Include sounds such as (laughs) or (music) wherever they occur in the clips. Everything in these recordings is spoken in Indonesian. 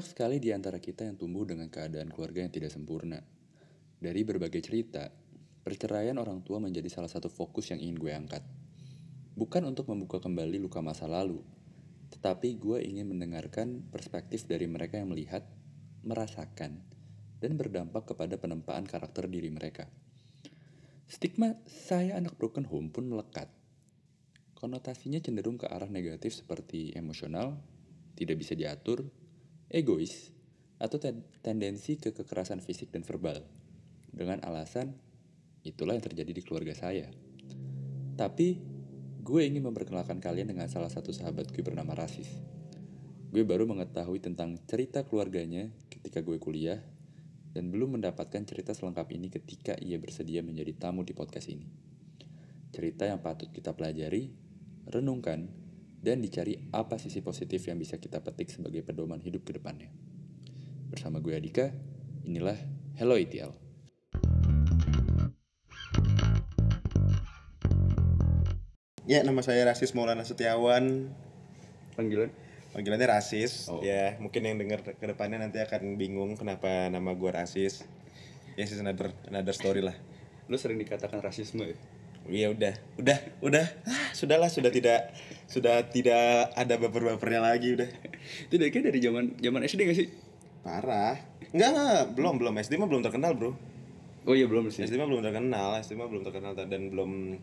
Banyak sekali di antara kita yang tumbuh dengan keadaan keluarga yang tidak sempurna. Dari berbagai cerita, perceraian orang tua menjadi salah satu fokus yang ingin gue angkat. Bukan untuk membuka kembali luka masa lalu, tetapi gue ingin mendengarkan perspektif dari mereka yang melihat, merasakan, dan berdampak kepada penempaan karakter diri mereka. Stigma saya anak broken home pun melekat. Konotasinya cenderung ke arah negatif seperti emosional, tidak bisa diatur, egois, atau ten- tendensi ke kekerasan fisik dan verbal. Dengan alasan, itulah yang terjadi di keluarga saya. Tapi, gue ingin memperkenalkan kalian dengan salah satu sahabat gue bernama Rasis. Gue baru mengetahui tentang cerita keluarganya ketika gue kuliah, dan belum mendapatkan cerita selengkap ini ketika ia bersedia menjadi tamu di podcast ini. Cerita yang patut kita pelajari, renungkan, dan dicari apa sisi positif yang bisa kita petik sebagai pedoman hidup ke depannya. Bersama gue Adika, inilah Hello ITL. Ya, nama saya Rasis Maulana Setiawan. Panggilan? Panggilannya Rasis. Oh. Ya, mungkin yang dengar ke depannya nanti akan bingung kenapa nama gua Rasis. Ya, sih another another story lah. Lu sering dikatakan rasisme ya? Iya udah, udah, udah. Ah, sudahlah, sudah tidak sudah tidak ada baper-bapernya lagi udah. Itu dari kayak dari zaman zaman SD gak sih? Parah. Enggak, enggak, belum, belum. SD mah belum terkenal, Bro. Oh iya belum sih. SD mah belum terkenal, SD mah belum terkenal dan belum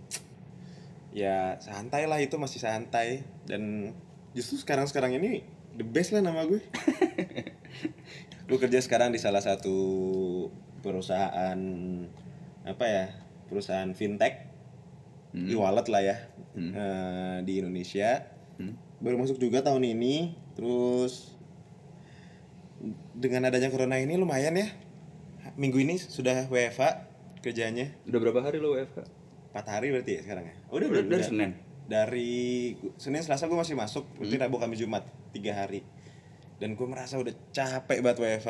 ya santai lah itu masih santai dan justru sekarang-sekarang ini the best lah nama gue. (laughs) gue kerja sekarang di salah satu perusahaan apa ya perusahaan fintech e-wallet lah ya eh, di Indonesia. Baru masuk juga tahun ini terus dengan adanya corona ini lumayan ya. Minggu ini sudah WFH kerjanya. Udah berapa hari lo WFH? empat hari berarti ya sekarang ya? Udah Udah udah dari. Senin. dari Senin Selasa gue masih masuk. Berarti Rabu Kamis Jumat tiga hari. Dan gue merasa udah capek banget WFH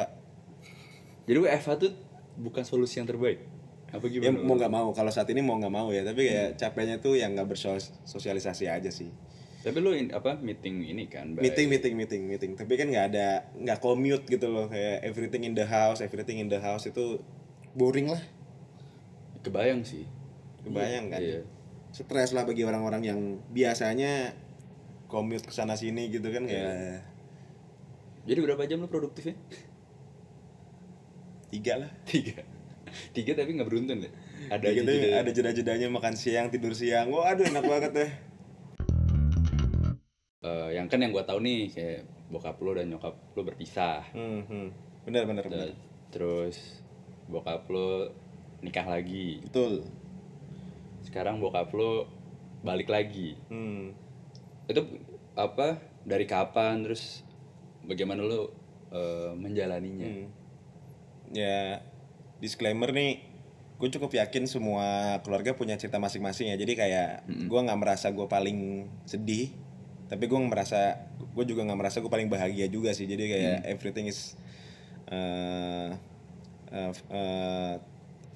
Jadi WFH tuh bukan solusi yang terbaik. Apa ya gimana? mau nggak mau kalau saat ini mau nggak mau ya tapi kayak capeknya tuh yang nggak bersosialisasi aja sih Tapi lo in- apa meeting ini kan? by- meeting meeting meeting meeting tapi kan nggak ada nggak commute gitu loh kayak everything in the house everything in the house itu boring lah Kebayang sih. kebayang kan Iya. stres lah bagi orang-orang yang biasanya commute ke sana sini gitu kan kayak Jadi berapa jam lo produktifnya? tiga lah Tiga. Tiga tapi nggak beruntun ya? Ada gitu jeda. ada jeda-jedanya makan siang tidur siang wah aduh enak banget deh Eh, yang kan yang gua tahu nih kayak bokap lo dan nyokap lo berpisah. hmm, hmm. bener Ter- Terus bokap lo nikah lagi. betul Sekarang bokap lo balik lagi. hmm. Itu apa? Dari kapan? Terus bagaimana lo eh, menjalaninya? Hmm. ya disclaimer nih gue cukup yakin semua keluarga punya cerita masing-masing ya. Jadi kayak gue nggak merasa gue paling sedih tapi gue merasa gue juga nggak merasa gue paling bahagia juga sih. Jadi kayak everything is uh, uh, uh,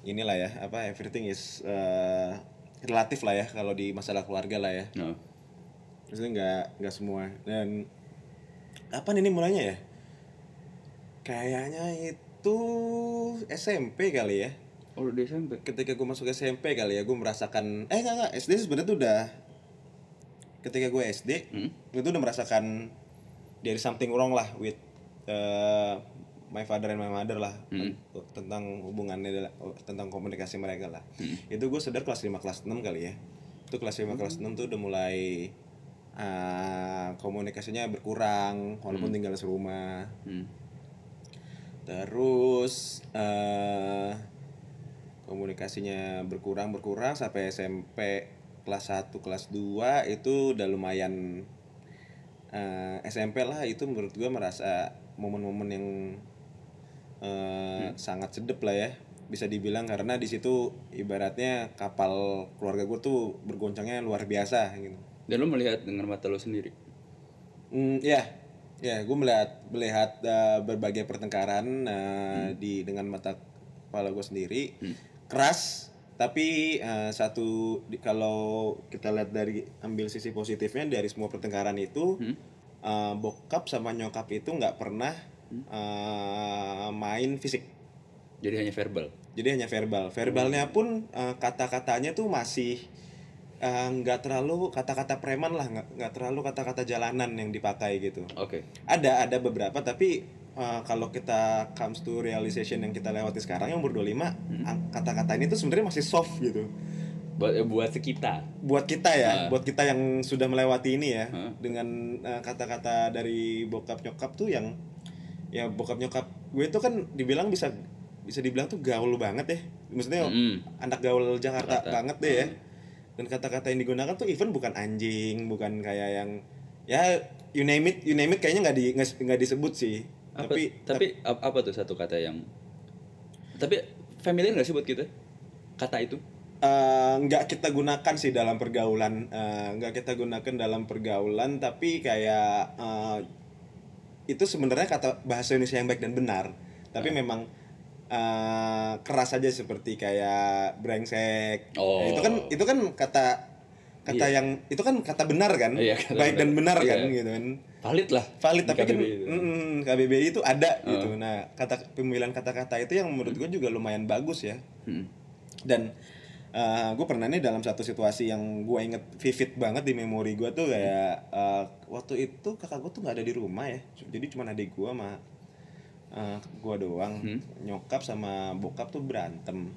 inilah ya apa everything is uh, relatif lah ya kalau di masalah keluarga lah ya. Nah, Maksudnya nggak nggak semua. Dan apa ini mulainya ya? Kayaknya itu SMP kali ya. oh di SMP. Ketika gue masuk SMP kali ya, gue merasakan eh nggak nggak SD sebenarnya tuh udah ketika gue SD Hmm? gue tuh udah merasakan there is something wrong lah with uh, my father and my mother lah Hmm. tentang hubungannya tentang komunikasi mereka lah. Itu gue sadar kelas 5 kelas 6 kali ya. Itu kelas 5 kelas 6 tuh udah mulai uh, komunikasinya berkurang walaupun tinggal serumah. Hmm. Terus eh komunikasinya berkurang berkurang sampai SMP kelas 1 kelas 2 itu udah lumayan eh, SMP lah itu menurut gua merasa momen-momen yang eh, sangat sedep lah ya bisa dibilang karena di situ ibaratnya kapal keluarga gue tuh bergoncangnya luar biasa gitu. Dan lo melihat dengan mata lo sendiri. Hmm, ya, ya, gue melihat melihat uh, berbagai pertengkaran uh, di dengan mata kepala gue sendiri. Keras, tapi uh, satu di- kalau kita lihat dari ambil sisi positifnya dari semua pertengkaran itu, uh, bokap sama nyokap itu nggak pernah eh, main fisik. Jadi hanya verbal. jadi hanya verbal. Verbalnya pun eh, kata-katanya tuh masih eh, nggak terlalu kata-kata preman lah nggak nggak terlalu kata-kata jalanan yang dipakai gitu Oke. ada ada beberapa tapi eh, kalau kita comes to realization yang kita lewati sekarang yang umur 25 ang- kata-kata ini tuh sebenarnya masih soft gitu Buat eh, buat sekitar. buat kita ya Ah. buat kita yang sudah melewati ini ya Ah. dengan kata-kata dari bokap nyokap tuh yang ya bokap nyokap gue itu kan dibilang bisa bisa dibilang tuh gaul banget ya maksudnya Mm. anak gaul Jakarta, Jakarta. banget deh ya dan kata-kata yang digunakan tuh even bukan anjing bukan kayak yang ya you name it you name it kayaknya nggak di nggak disebut sih. Apa, tapi tapi ap- apa tuh satu kata yang tapi familiar nggak sih buat kita? Kata itu? Eh, nggak kita gunakan sih dalam pergaulan eh, nggak kita gunakan dalam pergaulan tapi kayak eh, itu sebenarnya kata bahasa Indonesia yang baik dan benar. Tapi Ah. memang eh, keras aja seperti kayak brengsek Oh. Ya, itu kan itu kan kata kata yang itu kan kata benar kan Iya, kata baik dan benar benar. kan Iya. gitu kan valid lah valid tapi kan KBBI itu. mm, KBBI itu ada gitu nah kata pemilihan kata-kata itu yang menurut gue juga lumayan bagus ya Hmm. dan gue pernah nih dalam satu situasi yang gue inget vivid banget di memori gue tuh kayak eh, waktu itu kakak gue tuh nggak ada di rumah ya jadi cuma adik gue sama uh, gue doang. Nyokap sama bokap tuh berantem.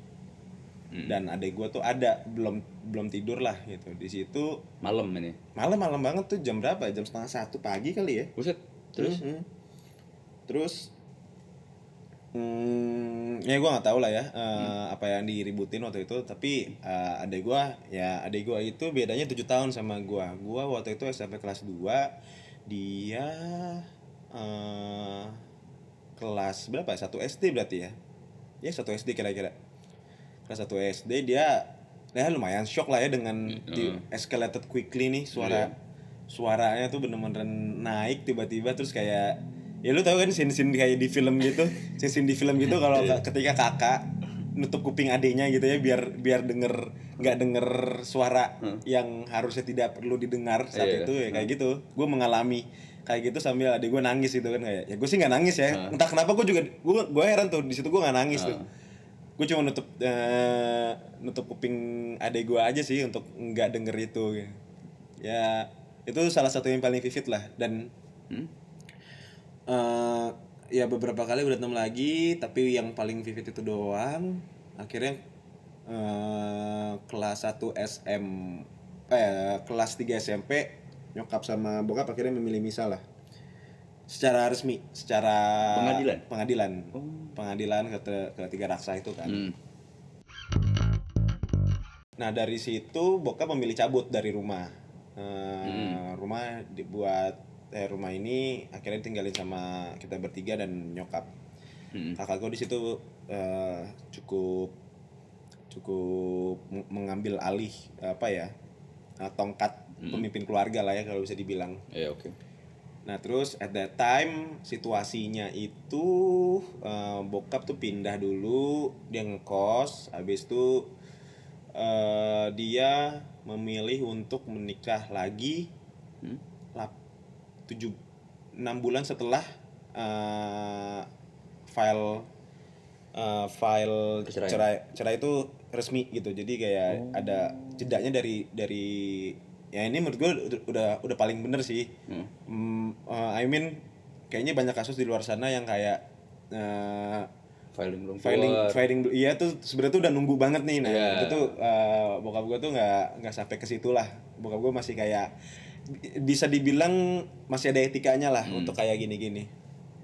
Dan adik gue tuh ada belum belum tidur lah gitu. Di situ malam ini? Malam-malam banget tuh. Jam berapa? Jam setengah satu pagi kali ya. Buset terus? Mhm. terus hmm, ya gue nggak tahu lah ya eh, apa yang diributin waktu itu. Tapi eh, adek gue ya adek gue itu bedanya tujuh tahun sama gue gue waktu itu SMP kelas 2 dia eh, kelas berapa ya? satu SD berarti ya? Ya satu SD kira-kira. Kelas satu SD dia ya lumayan shock lah ya dengan di escalated quickly nih suara suaranya tuh bener-bener naik tiba-tiba terus kayak ya lu tahu kan scene-scene kayak di film gitu? (laughs) Scene-scene di film gitu kalau ka- ketika kakak nutup kuping adiknya gitu ya biar biar denger nggak denger suara yang harusnya tidak perlu didengar saat Iya. itu ya kayak gitu. Gue mengalami kayak gitu sambil adik gue nangis gitu kan kayak ya gue sih nggak nangis ya. Entah kenapa gue juga gue gue heran tuh di situ gue nggak nangis tuh. Gue cuma nutup eh, nutup kuping adik gue aja sih untuk nggak denger itu ya itu salah satu yang paling vivid lah dan Hmm? eh, ya beberapa kali berantem lagi tapi yang paling vivid itu doang akhirnya eh, kelas 1 SM eh kelas 3 SMP nyokap sama bokap akhirnya memilih misal lah secara resmi secara Pengadilan? pengadilan Oh. pengadilan ke, ke tiga raksa itu kan Hmm. Nah dari situ bokap memilih cabut dari rumah. Eh, Rumah dibuat eh rumah ini akhirnya tinggalin sama kita bertiga dan nyokap. Hmm. Kakak gue di situ eh, cukup cukup mengambil alih apa ya eh, tongkat pemimpin keluarga lah ya kalau bisa dibilang. ya oke Nah terus at that time situasinya itu eh, bokap tuh pindah dulu dia ngekos, habis itu eh, dia memilih untuk menikah lagi Hmm? Tujuh enam bulan setelah eh, file eh, file Perceraian. cerai cerai itu resmi gitu jadi kayak ada jedanya dari dari ya ini menurut gue udah udah paling bener sih Hmm. Eh, I mean kayaknya banyak kasus di luar sana yang kayak eh, filing belum filing keluar. filing dulu- iya tuh sebenarnya tuh udah nunggu banget nih nah Iya. itu tuh eh, bokap gue tuh nggak nggak sampai ke situ lah bokap gue masih kayak bisa dibilang masih ada etikanya lah untuk kayak gini-gini.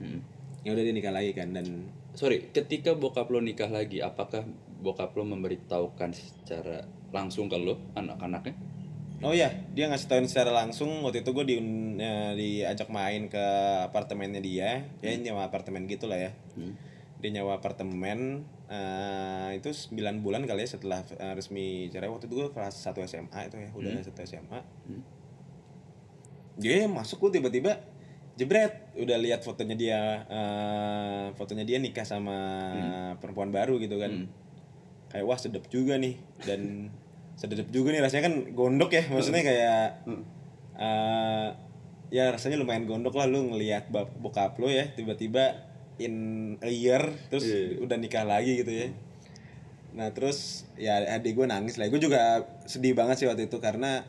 Hmm. ya udah dia nikah lagi kan dan sorry ketika bokap lo nikah lagi apakah bokap lo memberitahukan secara langsung ke lo anak-anaknya? Oh ya dia ngasih tahuin secara langsung. Waktu itu gue di eh, diajak main ke apartemennya dia. Ya nyawa apartemen gitu lah ya. Hmm. dia nyawa apartemen eh, itu 9 bulan kali ya setelah eh, resmi cerai. Waktu itu gue kelas 1 SMA itu ya udah satu SMA dia masuk gue tiba-tiba jebret. Udah lihat fotonya dia eh, fotonya dia nikah sama perempuan baru gitu kan. Kayak wah sedap juga nih. Dan (laughs) sedap juga nih rasanya kan gondok ya. Maksudnya kayak eh, ya rasanya lumayan gondok lah. Lu ngelihat bokap lu ya tiba-tiba in a year terus Iya. udah nikah lagi gitu ya. Nah terus ya adik gue nangis lah. Gue juga sedih banget sih waktu itu karena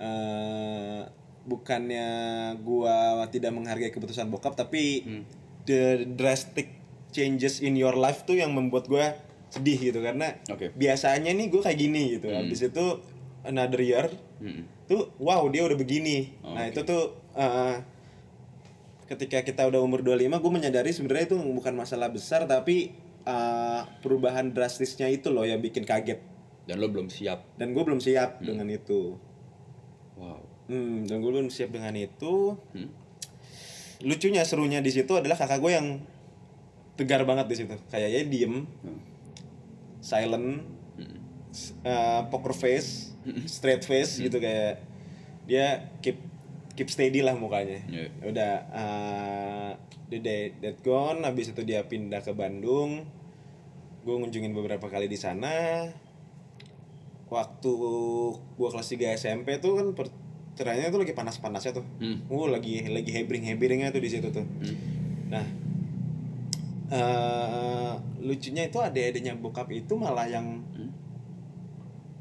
eh bukannya gua tidak menghargai keputusan bokap tapi the drastic changes in your life tuh yang membuat gua sedih gitu. Karena Oke. biasanya nih gue kayak gini gitu. Habis itu another year Mm-mm. tuh wow dia udah begini. Nah itu tuh eh, ketika kita udah umur 25 gue menyadari sebenarnya itu bukan masalah besar tapi eh, perubahan drastisnya itu loh yang bikin kaget. Dan lo belum siap. dan gue belum siap dengan itu. Wow. Hmm, dan gue belum siap dengan itu. Hmm. lucunya serunya di situ adalah kakak gue yang tegar banget di situ. Kayaknya diem Hmm. silent s- eh, poker face straight face gitu kayak dia keep keep steady lah mukanya. Iya. udah uh, the day that gone habis itu dia pindah ke Bandung. Gue ngunjungin beberapa kali di sana. Waktu gue kelas 3 SMP tuh kan perceraiannya tuh lagi panas-panasnya tuh Hmm. uh lagi lagi hebring hebringnya tuh di situ tuh Hmm. nah eh lucunya itu adik-adiknya bokap itu malah yang Hmm.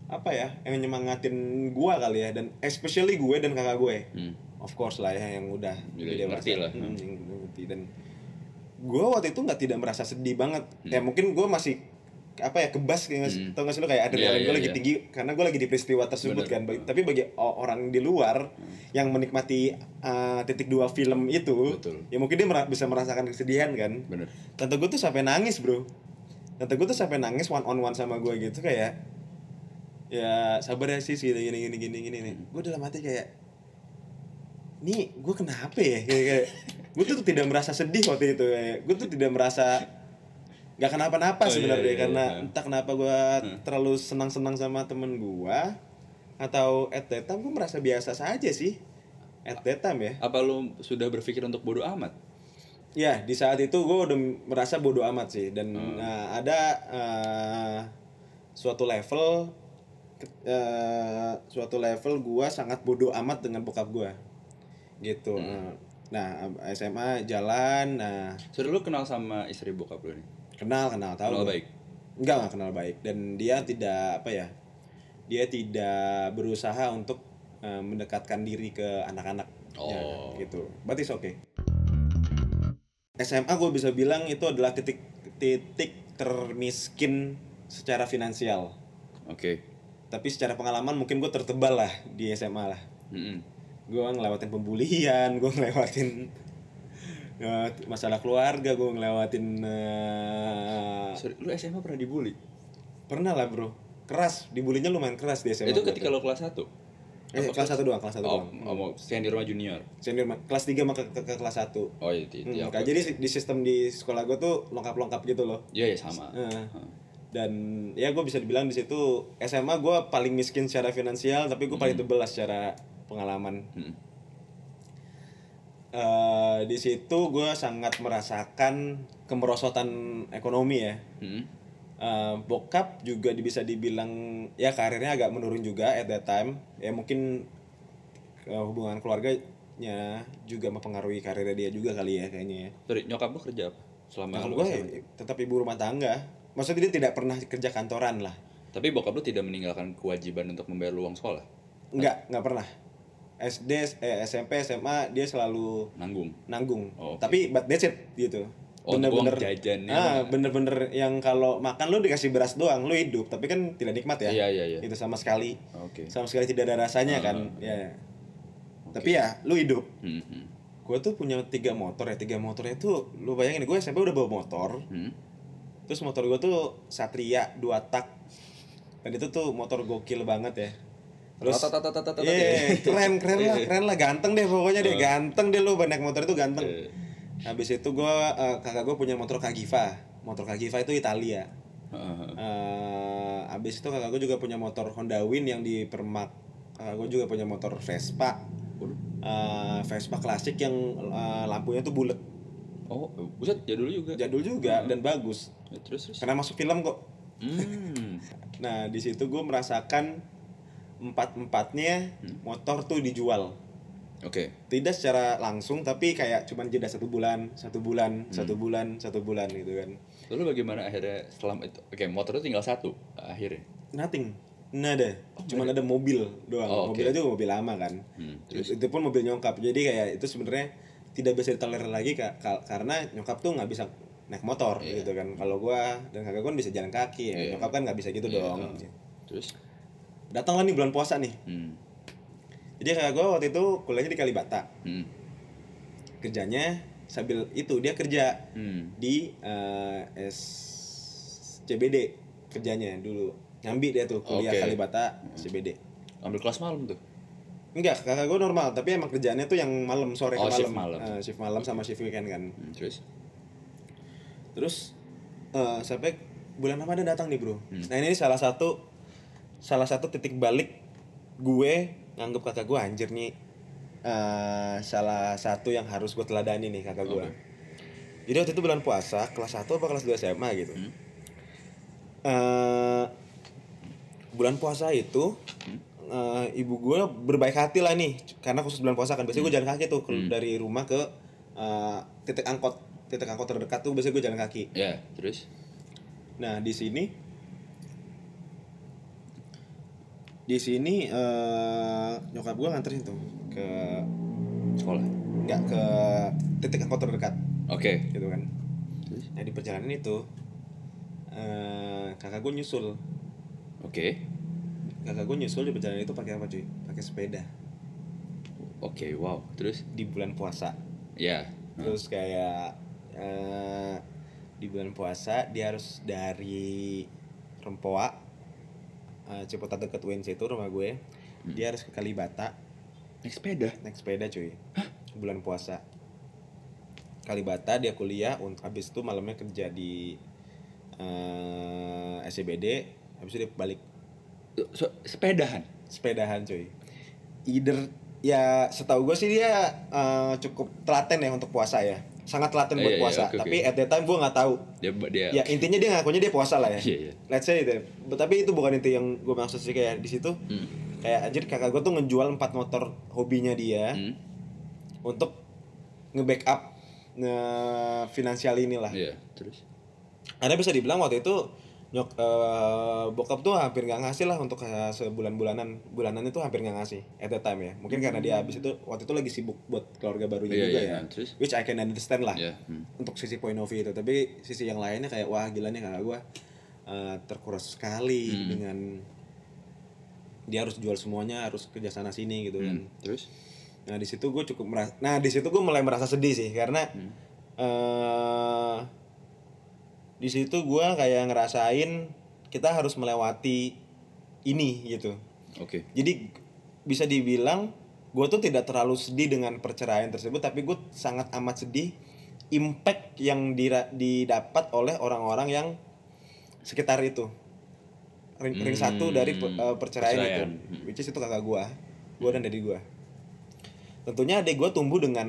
apa ya yang nyemangatin gua kali ya dan especially gue dan kakak gue Hmm. of course lah ya yang udah gede ngerti lah. Hmm, yang ngerti dan gue waktu itu nggak tidak merasa sedih banget ya mungkin gue masih apa ya kebas kayak Hmm. tau gak sih lo kayak adrenalin Iya, gue iya, lagi iya. tinggi karena gue lagi di peristiwa tersebut Bener. kan Bagi- tapi bagi orang di luar yang menikmati uh, titik dua film itu Betul. ya mungkin dia mera- bisa merasakan kesedihan kan Bener. tante gue tuh sampai nangis bro tante gue tuh sampai nangis one on one sama gue gitu kayak ya sabar ya sis gini gini gini gini gini nih gue dalam hati kayak nih gue kenapa ya kayak, kayak gue tuh tidak merasa sedih waktu itu kayak gue tuh tidak merasa nggak kenapa-napa Oh, iya, sebenarnya iya, karena iya. entah kenapa gue terlalu senang-senang sama temen gue atau at that time gue merasa biasa saja sih at that time ya Apa lo sudah berpikir untuk bodoh amat? Ya, di saat itu gue udah merasa bodoh amat sih dan Hmm. nah, ada eh, suatu level eh, suatu level gue sangat bodoh amat dengan bokap gue gitu. Hmm. Nah, SMA jalan, nah Sudah lo kenal sama istri bokap lo nih? Kenal kenal tahu. Kenal baik? Enggak nggak kenal baik dan dia tidak apa ya? Dia tidak berusaha untuk eh, mendekatkan diri ke anak-anak. Ya, Oh. gitu. Berarti oke. SMA gue bisa bilang itu adalah titik titik termiskin secara finansial. Oke. Tapi secara pengalaman mungkin gue tertebal lah di SMA lah. Mm-mm. Gue ngelewatin pembulian, gue ngelewatin eh, masalah keluarga, gue ngelewatin eh, Sorry, lu SMA pernah dibully? pernah lah bro. Keras, dibulinya lumayan keras di SMA. itu ketika lo kelas 1? eh, kelas satu doang, kelas satu Oh, doang. oh, mau senior sama junior. Senior kelas 3 maka ke, ke kelas 1. Oh iya, itu. Hmm, iya, oke. jadi di sistem di sekolah gue tuh lengkap-lengkap gitu loh. Iya, iya sama. Eh, Heeh. dan ya gue bisa dibilang di situ SMA gue paling miskin secara finansial tapi gue paling tebel lah secara pengalaman Hmm. Eh, di situ gue sangat merasakan kemerosotan ekonomi ya Hmm. Eh, bokap juga bisa dibilang ya karirnya agak menurun juga at that time ya mungkin eh, hubungan keluarganya juga mempengaruhi karirnya dia juga kali ya kayaknya ya Sorry, nyokap lo kerja apa? Selama lo gue SMA? tetap ibu rumah tangga maksudnya dia tidak pernah kerja kantoran lah Tapi bokap lo tidak meninggalkan kewajiban untuk membayar lu uang sekolah? Enggak, enggak pernah. SD, eh, SMP, SMA dia selalu Nanggung? nanggung. Oh, oke. Tapi but that's it gitu. Oh, untuk uang jajannya Ah, bener-bener yang kalau makan lu dikasih beras doang, lu hidup, tapi kan tidak nikmat ya. Iya, iya, iya. Itu sama sekali. Oke. Sama sekali tidak ada rasanya kan. Ya. Tapi ya lu hidup. Hmm, hmm. Gue tuh punya tiga motor ya, tiga motornya tuh lu bayangin gue SMP udah bawa motor. Hmm. Terus motor gue tuh Satria dua tak. Dan itu tuh motor gokil banget ya. Terus Tatatatatatatat Iya, ya. keren keren lah, keren lah, ganteng deh pokoknya deh, ganteng deh lu banyak motor itu ganteng. Eh. Habis itu gua eh, kakak gua punya motor Kagiva. Motor Kagiva itu Italia. Heeh. Eh, habis itu kakak gua juga punya motor Honda Win yang di Permak. Kakak gua juga punya motor Vespa. Eh, Vespa klasik yang eh, lampunya tuh bulat. Oh, buset jadul juga. Jadul juga dan bagus. Ya, terus terus. Karena masuk film kok. Hmm. Nah, di situ gua merasakan empat-empatnya motor tuh dijual. Oke. tidak secara langsung tapi kayak cuman jeda satu bulan satu bulan Hmm. satu bulan satu bulan gitu kan Lalu bagaimana akhirnya setelah itu? Oke, motor itu tinggal satu akhirnya. nothing nada cuman ada mobil doang Oh, oke. mobil aja mobil lama kan Hmm, itu, itu pun mobil nyokap jadi kayak itu sebenarnya tidak bisa ditolerir lagi ka- ka- karena nyokap tuh nggak bisa naik motor Iya. gitu kan kalau gua dan kakak gua kan bisa jalan kaki ya Iya. nyokap kan nggak bisa gitu Iya, dong oh. Terus? Datanglah nih bulan puasa nih Hmm. jadi kakak gua waktu itu kuliahnya di Kalibata Hmm. kerjanya sambil itu dia kerja Hmm. di eh, SCBD kerjanya dulu nyambi dia tuh kuliah Oke. Kalibata SCBD Ambil kelas malam tuh. enggak kakak gue normal tapi emang kerjaannya tuh yang malam sore Oh, ke shift malam malam. Eh, shift malam sama shift weekend kan Hmm, terus? terus eh, sampai bulan Ramadan datang nih bro Hmm. nah ini salah satu salah satu titik balik gue nganggep kakak gue anjir nih. Eh, salah satu yang harus gue teladani nih kakak gue. Oke. jadi waktu itu bulan puasa kelas 1 apa kelas 2 SMA gitu. Hmm. Eh, bulan puasa itu eh, ibu gue berbaik hati lah nih karena khusus bulan puasa kan biasanya gue jalan kaki tuh ke- dari rumah ke eh, titik angkot titik angkot terdekat tuh biasanya gue jalan kaki. Ya, terus? nah di sini di sini eh, nyokap gue nganterin tuh ke Sekolah. nggak ke titik angkot terdekat Oke. gitu kan nah di perjalanan itu eh, kakak gue nyusul Oke. kakak gue nyusul di perjalanan itu pakai apa cuy pakai sepeda Oke, wow. Terus? di bulan puasa Ya. terus kayak eh, di bulan puasa dia harus dari Rempoa eh, Ciputat deket UNC itu rumah gue. Dia harus ke Kalibata. Naik sepeda. naik sepeda cuy. Bulan puasa. Kalibata dia kuliah untuk habis itu malamnya kerja di eh SCBD habis itu dia balik. So, sepedahan. sepedahan cuy. Either ya setahu gue sih dia eh, cukup telaten ya untuk puasa ya sangat telaten Iya, buat iya, puasa oke, oke. tapi at that time gue nggak tahu Dia dia ya intinya dia ngakunya dia puasa lah ya Iya, iya. let's say itu tapi itu bukan inti yang gue maksud sih kayak di situ Hmm. kayak anjir kakak gue tuh ngejual empat motor hobinya dia Hmm. untuk nge-backup nge finansial inilah Iya, terus? karena bisa dibilang waktu itu nyok eh, bokap tuh hampir nggak ngasih lah untuk eh, sebulan bulanan bulanan itu hampir nggak ngasih at that time ya mungkin karena dia habis itu waktu itu lagi sibuk buat keluarga barunya Iya, juga iya, ya nah, terus? which I can understand lah Iya. Hmm. untuk sisi point of view itu tapi sisi yang lainnya kayak wah gila nih kakak gue eh, terkuras sekali Hmm. dengan dia harus jual semuanya harus kerja sana sini gitu kan Hmm. Terus? Nah di situ gue cukup merasa, nah di situ gue mulai merasa sedih sih karena Hmm. eh di situ gue kayak ngerasain kita harus melewati ini gitu. Oke. Jadi bisa dibilang gue tuh tidak terlalu sedih dengan perceraian tersebut, tapi gue sangat amat sedih impact yang didapat oleh orang-orang yang sekitar itu. Ring, ring Hmm, satu dari pe- eh, perceraian, itu, perceraian. Hmm. which is itu kakak gue, gue dan dari gue. Tentunya adik gue tumbuh dengan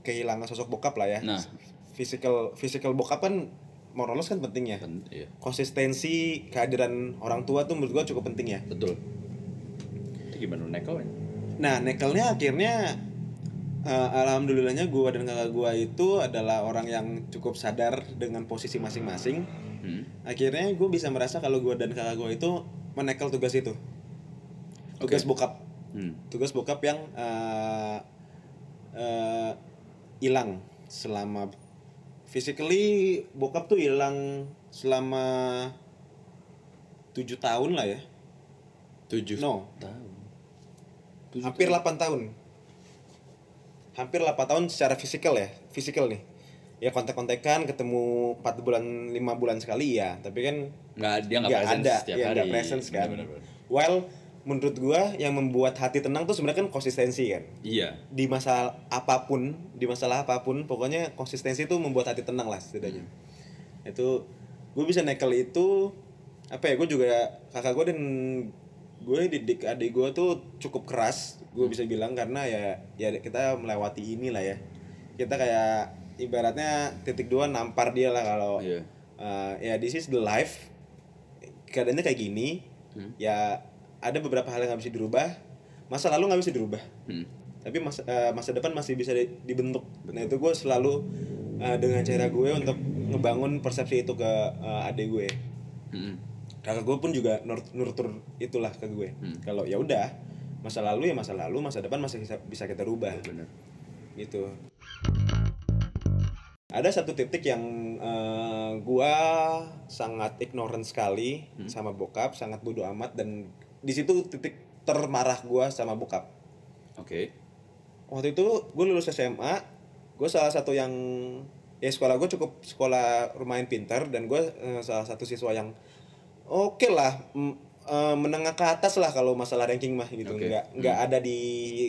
kehilangan sosok bokap lah ya. Nah. Physical physical bokap kan moralus kan penting ya. Kan, iya. Konsistensi kehadiran orang tua tuh menurut gue cukup penting ya. Betul. Itu gimana nekel? Nah, nekelnya akhirnya eh, alhamdulillahnya gua dan kakak gua itu adalah orang yang cukup sadar dengan posisi masing-masing. Hmm. Akhirnya gue bisa merasa kalau gua dan kakak gua itu menekel tugas itu. Tugas bokap, Hmm. tugas bokap yang eh, eh, hilang selama physically bokap tuh hilang selama tujuh tahun lah ya. Tujuh No, tahun. hampir 8 tahun hampir 8 tahun secara fisikal ya fisikal nih ya kontak-kontakan ketemu 4 bulan 5 bulan sekali ya tapi kan Nggak, dia nggak ada setiap ya hari. nggak presence kan Bener, bener, bener. Menurut gua yang membuat hati tenang tuh sebenarnya kan konsistensi kan Iya. di masalah apa pun di masalah apa pun pokoknya konsistensi itu membuat hati tenang lah setidaknya itu gue bisa nekel itu apa ya gue juga kakak gue dan gue didik adik gue tuh cukup keras gue bisa bilang karena ya ya kita melewati inilah ya kita kayak ibaratnya titik dua nampar dia lah kalau Iya. uh, ya this is the life keadaannya kayak gini Hmm. ya ada beberapa hal yang nggak bisa dirubah. Masa lalu nggak bisa dirubah. Hmm. tapi masa eh, masa depan masih bisa di- dibentuk. Nah itu gue selalu eh, dengan cara gue untuk ngebangun persepsi itu ke eh, adik gue. Mm-mm. kakak gue pun juga nur nurtur itulah ke gue. Kalau ya udah masa lalu ya masa lalu masa depan masih bisa, bisa kita rubah. Bener gitu. Ada satu titik yang eh, gua sangat ignorant sekali sama bokap sangat bodoh amat dan di situ titik termarah gua sama bokap. Oke. Waktu itu gue lulus SMA gue salah satu yang ya sekolah gue cukup sekolah lumayan pintar dan gue eh, salah satu siswa yang oke lah m- eh, menengah ke atas lah kalau masalah ranking mah gitu. Oke. nggak nggak ada di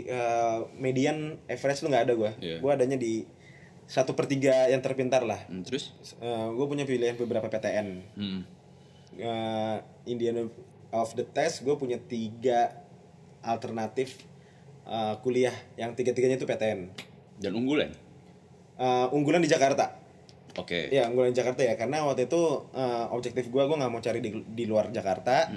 eh, median average tuh nggak ada gue Iya. gue adanya di satu per tiga yang terpintar lah. Hmm, terus? Gue punya pilihan beberapa PTN Hmm. Eh, Indian of the test gue punya tiga alternatif eh, kuliah. Yang tiga tiganya itu PTN dan unggulan? Eh, unggulan di Jakarta. Oke. Ya unggulan di Jakarta ya. Karena waktu itu eh, objektif gue gue nggak mau cari di, di luar Jakarta.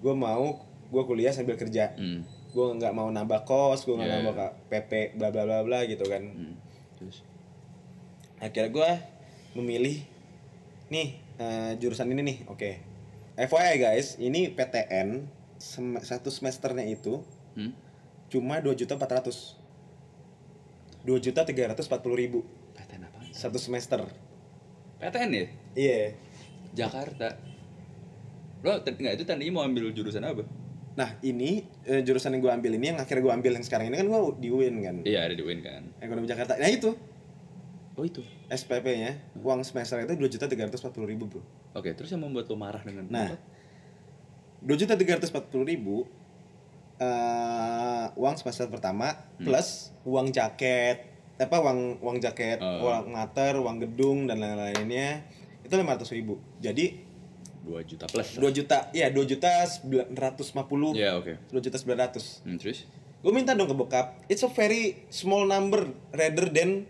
Gue mau gue kuliah sambil kerja. Hmm. gue nggak mau nambah kos gue nggak Iya, nambah iya. PP bla bla bla bla gitu kan. Hmm. terus? Akhirnya gue memilih nih eh, jurusan ini nih. Oke FYI guys ini PTN sem- satu semesternya itu Hmm? cuma dua juta empat ratus. dua juta tiga ratus empat puluh ribu. PTN apa? Satu semester. PTN ya? Iya. Jakarta. Lo nggak itu tadinya mau ambil jurusan apa? Nah ini eh, jurusan yang gue ambil ini yang akhirnya gue ambil yang sekarang ini kan gue di UIN kan? Iya ada di UIN kan? Ekonomi Jakarta. Nah itu. Oh itu? SPP nya uang semester itu dua juta tiga ratus empat puluh ribu bro oke terus yang membuat lo marah dengan Nah, dua juta tiga ratus empat puluh ribu eh, uang semester pertama plus uang jaket apa uang uang jaket Oh. uang ngater uang gedung dan lain-lainnya itu lima ratus ribu. Jadi dua juta plus. dua juta ya dua juta sembilan ratus lima puluh. Ya oke. Dua juta sembilan ratus. Hmm, terus? Gue minta dong ke bokap it's a very small number rather than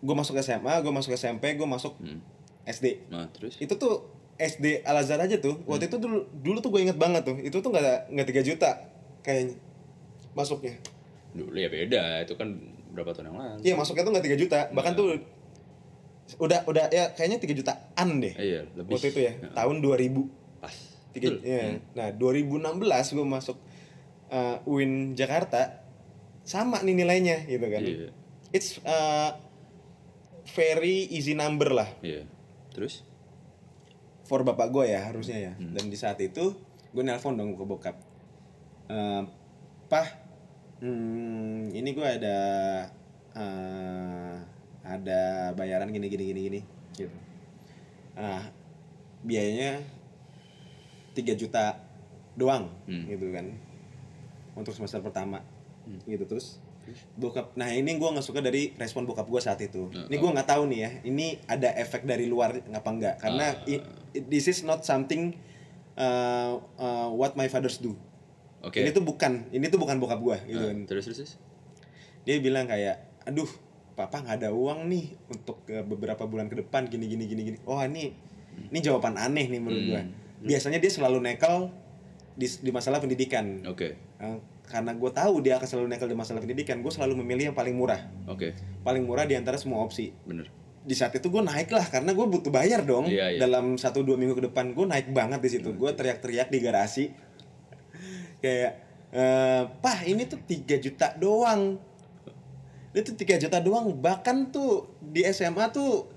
gue masuk SMA gue masuk SMP gue masuk Hmm. SD nah terus? Itu tuh SD Al Azhar aja tuh. Waktu itu dulu dulu tuh gue inget banget tuh. Itu tuh nggak nggak tiga juta kayaknya masuknya. Dulu ya beda. Itu kan berapa tahun yang lalu? Iya masuknya tuh nggak tiga juta. Bahkan tuh udah udah ya kayaknya tiga jutaan deh Eh, iya lebih. waktu itu ya. Tahun 2000 pas. Tiga ya. nah 2016 gue masuk uh, UIN Jakarta sama nih nilainya gitu kan. Iya. It's uh, very easy number lah. Iya terus? For bapak gue ya harusnya ya. Dan di saat itu gue nelpon dong ke bokap. Eh, pah hmm, ini gue ada eh, ada bayaran gini gini gini gini. Gitu. Ah biayanya 3 juta doang Hmm. gitu kan untuk semester pertama. Gitu terus bokap nah ini gue nggak suka dari respon bokap gue saat itu. Ini gue nggak tahu nih ya ini ada efek dari luar apa enggak karena i- i- this is not something uh, uh, what my fathers do. Oke. Ini tuh bukan ini tuh bukan bokap gue gitu. Kan terus terus dia bilang kayak aduh papa nggak ada uang nih untuk uh, beberapa bulan ke depan gini gini gini gini. Oh ini ini jawaban aneh nih menurut gue biasanya dia selalu nekel di, di masalah pendidikan. Oke. Uh, karena gue tahu dia akan selalu nekel di masalah pendidikan gue selalu memilih yang paling murah. Oke. Paling murah di antara semua opsi. Bener. Di saat itu gue naik lah karena gue butuh bayar dong. Iya, iya. dalam satu dua minggu ke depan gue naik banget di situ. Gue teriak-teriak di garasi. Kayak eh pah ini tuh 3 juta doang. Itu 3 juta doang. Bahkan tuh di SMA tuh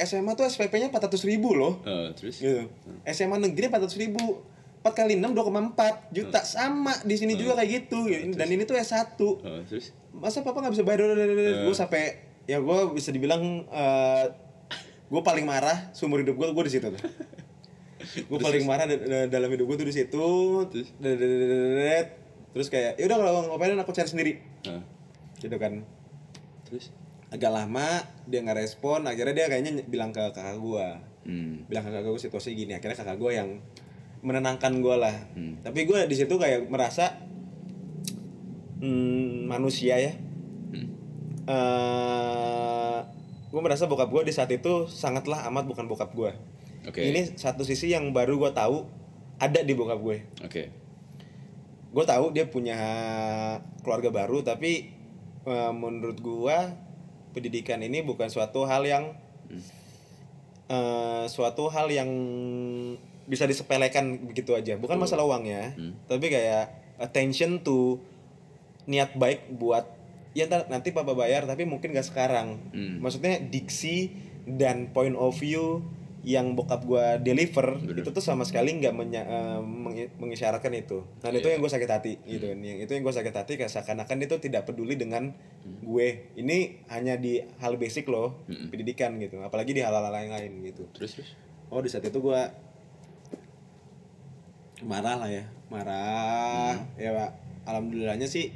SMA tuh SPP-nya 400 ribu loh. Eh, terus? Gitu. SMA negeri 400 ribu 4 kali 6 2,4 juta. Sama di sini juga kayak gitu dan ini tuh S1 Eh, terus? Masa papa nggak bisa bayar? Gue sampai ya gue bisa dibilang gue paling marah seumur hidup gue gue di situ tuh. Gue paling marah da- da- dalam hidup gue tuh di situ. Terus? Terus kayak ya udah kalau ngapain aku cari sendiri. Eh, gitu kan. Terus? Agak lama dia nggak respon. Akhirnya dia kayaknya ny- bilang ke kakak gue hmm. Bilang ke kakak gue situasi gini. Akhirnya kakak gue yang menenangkan gue lah. Hmm. tapi gue di situ kayak merasa hmm, manusia ya. Hmm. eh gue merasa bokap gue di saat itu sangatlah amat bukan bokap gue oke. Ini satu sisi yang baru gue tahu ada di bokap gue oke. Gue tahu dia punya keluarga baru tapi eh, menurut gue pendidikan ini bukan suatu hal yang eh, suatu hal yang bisa disepelekan begitu aja. Bukan masalah uang ya tapi kayak attention to niat baik buat ya nanti papa bayar tapi mungkin gak sekarang. Hmm. maksudnya diksi dan point of view yang bokap gua deliver itu tuh sama sekali nggak mengi- mengisyaratkan itu. Dan itu yang gue sakit hati gitu. Kan yang itu yang gue sakit hati kayak seakan-akan itu tidak peduli dengan gue. Ini hanya di hal basic loh pendidikan gitu. Apalagi di hal-hal lain lain gitu. Terus terus? Oh di saat itu gua marah lah ya. Marah. Ya Pak. alhamdulillahnya sih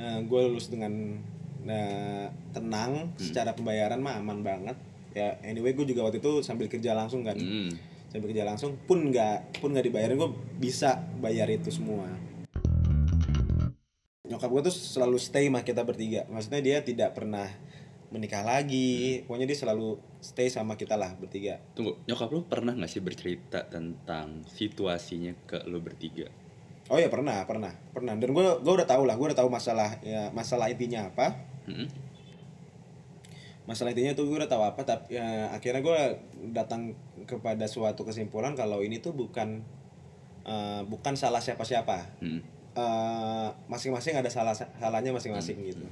gue lulus dengan eh, tenang. Secara pembayaran mah aman banget. Ya anyway gue juga waktu itu sambil kerja langsung kan. Hmm. sambil kerja langsung pun nggak pun nggak dibayarin gue bisa bayar itu semua. Nyokap gue tuh selalu stay sama kita bertiga. Maksudnya dia tidak pernah menikah lagi. Pokoknya dia selalu stay sama kita lah bertiga tunggu nyokap lu pernah nggak sih bercerita tentang situasinya ke lu bertiga Oh ya pernah, pernah, pernah. Dan gue gue udah tahu lah, gue udah tahu masalah ya masalah intinya apa. Hmm. Masalah intinya tuh gue udah tahu apa, tapi ya, akhirnya gue datang kepada suatu kesimpulan kalau ini tuh bukan eh, bukan salah siapa-siapa. Hmm. Eh, masing-masing ada salah salahnya masing-masing gitu.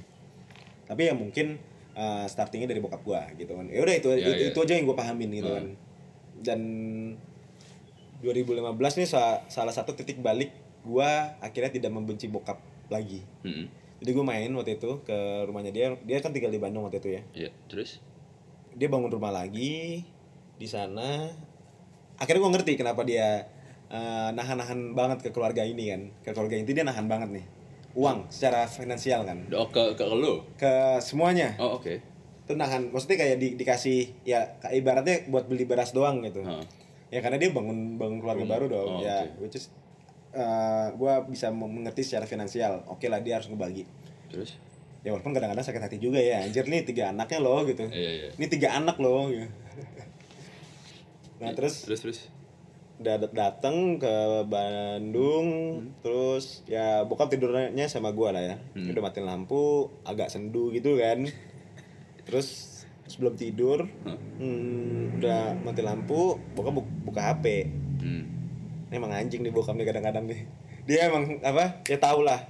Tapi ya mungkin eh, startingnya dari bokap gue gitu kan. Ya udah itu Ya, itu, ya. itu aja yang gue pahamin gitu kan. Dan 2015 nih sa- salah satu titik balik gua akhirnya tidak membenci bokap lagi. Hmm. Jadi gue main waktu itu ke rumahnya dia. Dia kan tinggal di Bandung waktu itu ya. Iya, terus Dia bangun rumah lagi di sana. Akhirnya gue ngerti kenapa dia eh, nahan-nahan banget ke keluarga ini kan. Ke keluarga inti dia nahan banget nih. Uang secara finansial kan. oh ke ke lu Ke semuanya. oh oke Itu nahan. Maksudnya kayak di, dikasih ya kayak ibaratnya buat beli beras doang gitu. Heeh. Ya karena dia bangun bangun keluarga baru dong. Oh, ya, oke. which is eh, gua bisa mengerti secara finansial. Oke lah dia harus ngebagi. terus Ya walaupun kadang-kadang sakit hati juga ya. Anjir nih tiga anaknya loh gitu. iya iya Ini tiga anak loh. Gitu. (laughs) Nah terus terus terus udah dat- dateng ke Bandung, terus ya bokap tidurnya sama gua lah ya. Udah matiin lampu, agak sendu gitu kan. Terus sebelum tidur, hmm, udah mati lampu, bokap bu- buka HP. hmm. Ini emang anjing nih bokap nih kadang-kadang nih. Dia emang apa? Ya tau lah.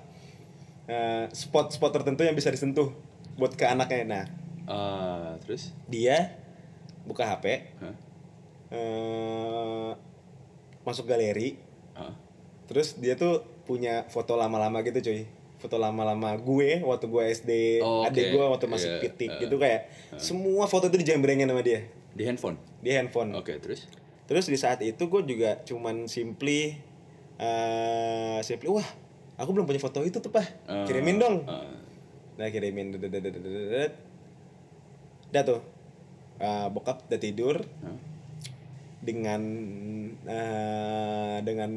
eh, spot-spot tertentu yang bisa disentuh buat ke anaknya. Nah, Ah, terus dia buka HP, Hah? eh, masuk galeri, Ah. terus dia tuh punya foto lama-lama gitu cuy. Foto lama-lama gue waktu gue SD, Oh, adik oke. gue waktu masih Iya, pitik eh, gitu kayak semua foto itu dijembrengin sama dia di handphone di handphone. oke terus Terus di saat itu gue juga cuman simply eh simply wah aku belum punya foto itu tuh pak Ah, kirimin dong. ah. Nah kirimin dedet Dah tuh Eh, bokap udah tidur Hah? Dengan eh, dengan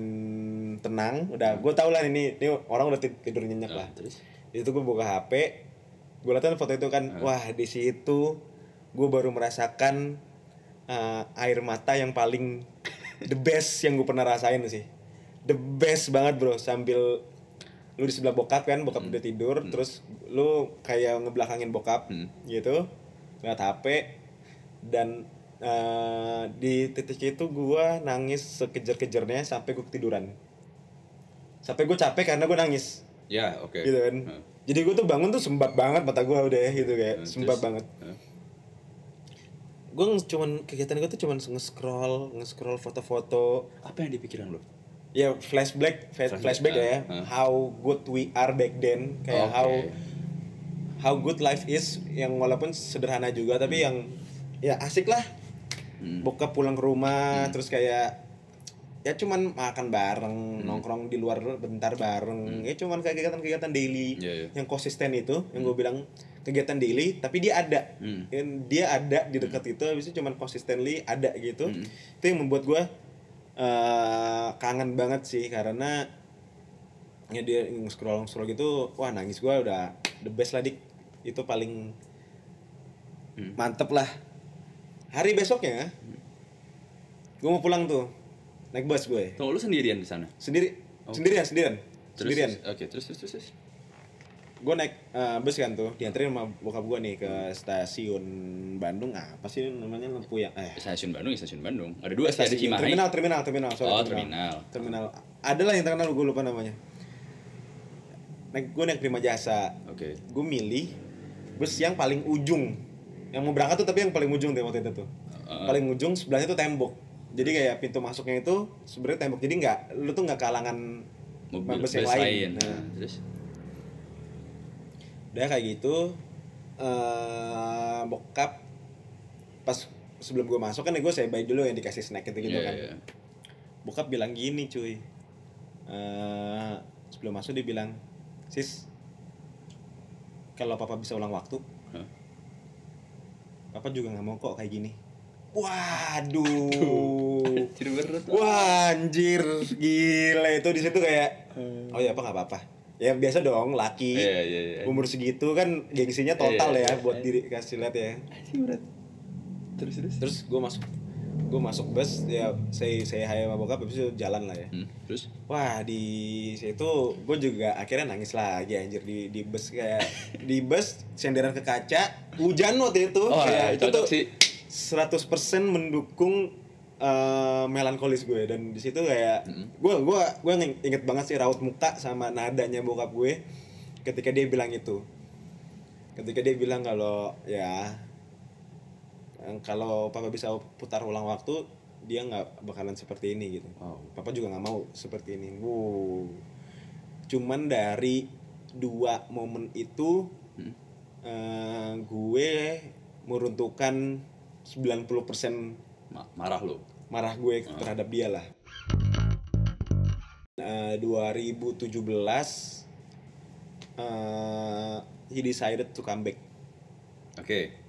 tenang. Udah gue tau lah ini ini orang udah tid- tidur nyenyak Ah, lah. terus? Itu gue buka HP gue liatin foto itu kan wah di situ gue baru merasakan eh, air mata yang paling the best yang gue pernah rasain sih. The best banget bro. Sambil lu di sebelah bokap kan bokap udah tidur terus lu kayak ngebelakangin bokap Hmm. gitu. Ngeliat HP dan eh, di titik itu gua nangis sekejar-kejarnya sampai gue ketiduran. Sampai gue capek karena gue nangis. Ya oke. Gitu kan? Ah. jadi gue tuh bangun tuh sembab banget mata gue udah gitu kayak. Sembab terus? banget. Ah. gue cuman kegiatan gue tuh cuman nge-scroll nge-scroll foto-foto. Apa yang di pikiran lo ya flashback flash- flashback ya. ah, ah. how good we are back then. Kayak Oke. how how good life is yang walaupun sederhana juga tapi yang ya asik lah Hmm. bokap pulang ke rumah terus kayak ya cuman makan bareng Hmm. nongkrong di luar bentar bareng ya cuman kayak kegiatan-kegiatan daily Iya, iya. yang konsisten itu yang gue bilang kegiatan daily tapi dia ada Hmm. Dia ada di dekat itu habis itu cuman consistently ada gitu Hmm. itu yang membuat gue eh kangen banget sih karena ya dia scroll scroll gitu wah nangis gue udah the best lah dik itu paling Hmm. mantep lah hari besoknya gue mau pulang tuh. Naik bus gue. Tunggu lu sendirian di sana? Sendiri sendirian sendirian. Terus, sendirian. Oke, terus terus terus. terus. gue naik eh, bus kan tuh dianterin sama bokap gue nih ke stasiun Bandung. Apa sih namanya? Lampu yang eh. Stasiun Bandung, ya stasiun Bandung. Ada dua stasiun Cimahi. terminal terminal terminal sorry, Oh, terminal. terminal. Ada lah yang terkenal gue lupa namanya. Naik gue naik prima jasa Oke. gue milih bus yang paling ujung yang mau berangkat tuh tapi yang paling ujung deh waktu itu tuh Uh. paling ujung sebelahnya tuh tembok jadi kayak pintu masuknya itu sebenarnya tembok jadi nggak lu tuh nggak kalangan Mobil bus yang lain, lain. Nah. Terus udah kayak gitu eh bokap pas sebelum gue masuk kan gue saya bayi dulu yang dikasih snack gitu gitu Iya, kan iya. bokap bilang gini cuy Eh sebelum masuk dia bilang sis kalau papa bisa ulang waktu Hah? Papa juga nggak mau kok kayak gini waduh Anjir berat. wah anjir gila itu di situ kayak oh ya apa nggak apa-apa ya biasa dong laki Iya, iya, iya. umur segitu kan gengsinya total Iya, ya iya, buat iya. diri kasih lihat ya Anjir berat. Terus terus. terus gue masuk gue masuk bus ya saya saya hai sama bokap habis itu jalan lah ya. Hmm, terus? Wah di situ gue juga akhirnya nangis lagi anjir di di bus kayak (laughs) di bus senderan ke kaca hujan waktu itu. Oh, kayak itu tuh sih. 100% mendukung eh, melankolis gue. Dan di situ kayak gue gua gua nging- inget banget sih raut muka sama nadanya bokap gue ketika dia bilang itu. Ketika dia bilang kalau ya kalau papa bisa putar ulang waktu dia nggak bakalan seperti ini gitu Wow. papa juga nggak mau seperti ini wow cuman dari dua momen itu Hmm. eh, gue meruntuhkan 90% Ma- marah lu. marah gue terhadap dia lah. Eh, 2017 eh he decided to come back. Oke.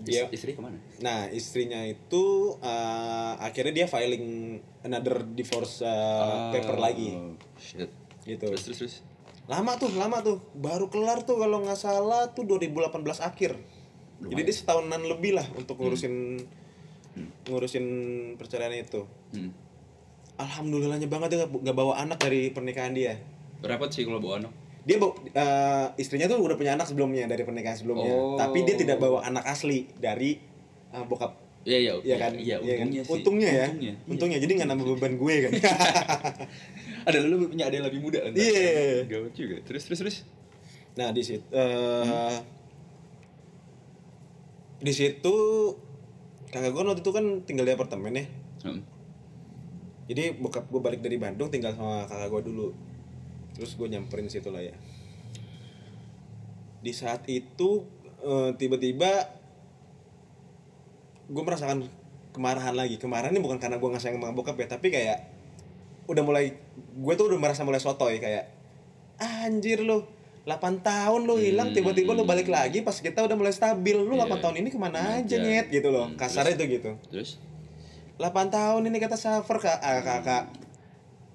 Dia Is- istri ke mana? Nah, istrinya itu eh, akhirnya dia filing another divorce eh, paper lagi Oh, Shit. gitu. Terus terus terus. Lama tuh, lama tuh. Baru kelar tuh kalau nggak salah tuh 2018 akhir. Jadi dia setahunan lebih lah untuk ngurusin ngurusin perceraian itu. Hmm. Alhamdulillahnya banget dia nggak nggak bawa anak dari pernikahan dia. Berapa sih kalau bawa anak? Dia eh, istrinya tuh udah punya anak sebelumnya dari pernikahan sebelumnya. Oh. Tapi dia tidak bawa anak asli dari eh, bokap. Iya iya. Iya kan? Iya Iya kan? untungnya sih. Ya. Untungnya. Untungnya. Jadi nggak nambah beban gue kan. (laughs) Ada lu punya ada yang lebih muda kan? Iya. Gawat juga. Terus terus terus. Nah di situ eh, di situ kakak gue waktu itu kan tinggal di apartemen ya. Hmm. Jadi bokap gue balik dari Bandung tinggal sama kakak gue dulu. Terus gue nyamperin situ lah ya. Di saat itu eh, tiba-tiba gue merasakan kemarahan lagi. Kemarahan ini bukan karena gue nggak sayang sama bokap ya, tapi kayak udah mulai gue tuh udah merasa mulai sotoy kayak anjir lu 8 tahun lu hilang tiba-tiba lu balik lagi pas kita udah mulai stabil. Lu 8 Iya. tahun ini ke mana aja Aja. nyet? Gitu loh. Hmm, kasarnya itu gitu. Terus? 8 tahun ini kata suffer kak. Ah, kakak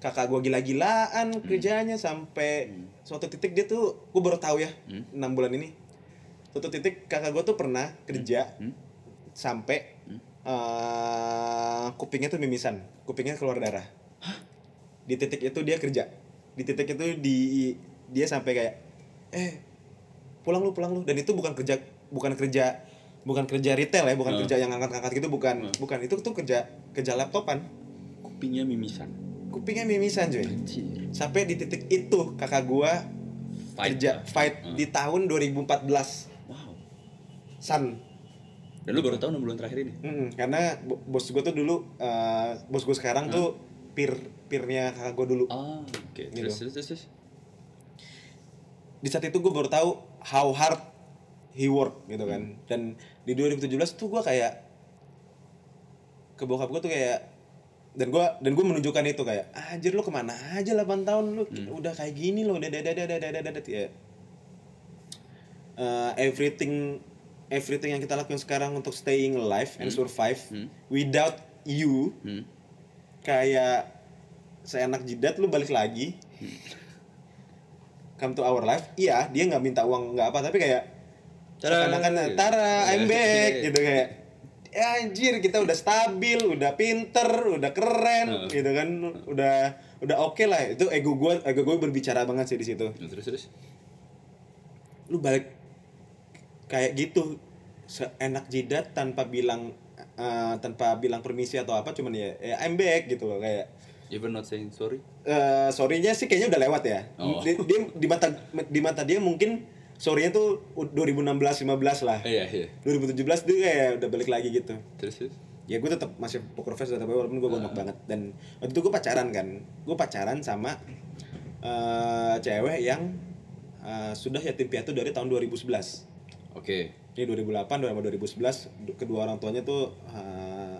kakak gue gila-gilaan kerjanya sampai suatu titik dia tuh gue baru tahu ya Hmm. enam bulan ini. Suatu titik kakak gue tuh pernah kerja Hmm. sampai eh, kupingnya tuh mimisan kupingnya keluar darah. Di titik itu dia kerja. Di titik itu di dia sampai kayak eh pulang lu pulang lu. Dan itu bukan kerja bukan kerja bukan kerja retail ya bukan Hmm. kerja yang angkat-angkat gitu bukan. Bukan itu tuh kerja kerja laptopan. Kupingnya mimisan. Kupingnya mimisan cuy sampai di titik itu kakak gua Fight kerja fight Hmm. di tahun 2014 Wow. san Dan lu baru tahu 6 bulan terakhir ini. Mm, karena bo- bos gue tuh dulu eh, bos gue sekarang tuh peer peernya kakak gue dulu Ah, oke. Gitu. Terus terus terus. terus. di saat itu gue baru tahu how hard he work gitu kan dan di 2017 tuh gue kayak ke bokap gue tuh kayak dan gue dan gue menunjukkan itu kayak "Ah, anjir lu ke mana aja 8 tahun lu? Udah kayak gini lo udah udah udah udah udah ya. Eh, everything everything yang kita lakukan sekarang untuk staying alive and survive Hmm. without you Hmm. kayak seenak jidat lu balik lagi. Come to our life. Iya dia nggak minta uang nggak apa tapi kayak Tara. seakan-akan tara I'm back Iya. gitu kayak ya anjir kita udah stabil udah pinter udah keren Heeh. gitu kan udah udah oke lah itu ego gue ego gue berbicara banget sih di situ terus terus lu balik kayak gitu seenak jidat tanpa bilang eh, tanpa bilang permisi atau apa cuman ya, ya I'm back gitu loh kayak even not saying sorry eh sorry-nya sih kayaknya udah lewat ya. Oh. Dia, dia di mata di mata dia mungkin sorry-nya tuh 2016 15 lah. iya iya 2017 dia kayak udah balik lagi gitu. terus terus Ya gue tetap masih poker face tetap walaupun gue gondok banget dan waktu itu gue pacaran kan. Gue pacaran sama eh cewek yang eh, sudah yatim piatu dari tahun 2011. oke Ini 2008 sama 2011 kedua orang tuanya tuh eh,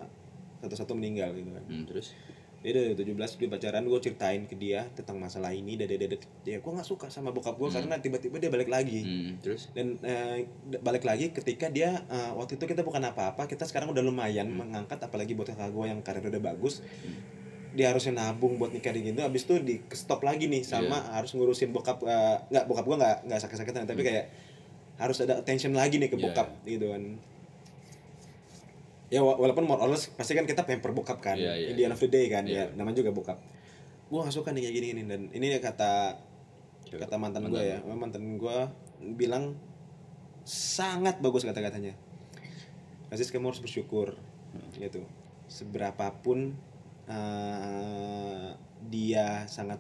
satu-satu meninggal gitu kan. hmm, terus dia dari 17 dia pacaran gue ceritain ke dia tentang masalah ini dan dia ya gue nggak suka sama bokap gue karena tiba-tiba dia balik lagi. Hmm, terus? Dan eh, balik lagi ketika dia eh, waktu itu kita bukan apa-apa kita sekarang udah lumayan mengangkat apalagi buat kakak gue yang karir udah bagus. Dia harusnya nabung buat nikah gitu abis itu di stop lagi nih sama harus ngurusin bokap eh, nggak bokap gue nggak nggak sakit-sakitan tapi kayak harus ada attention lagi nih ke Iya, bokap gitu kan ya wa- walaupun more or less pasti kan kita pamper bokap kan in the end of the day kan Iya. ya namanya juga bokap. Gue gak suka nih kayak gini, gini dan ini kata Coba. kata mantan gue ya. mantan gue bilang sangat bagus kata-katanya. Aziz kamu harus bersyukur gitu. Seberapapun eh, dia sangat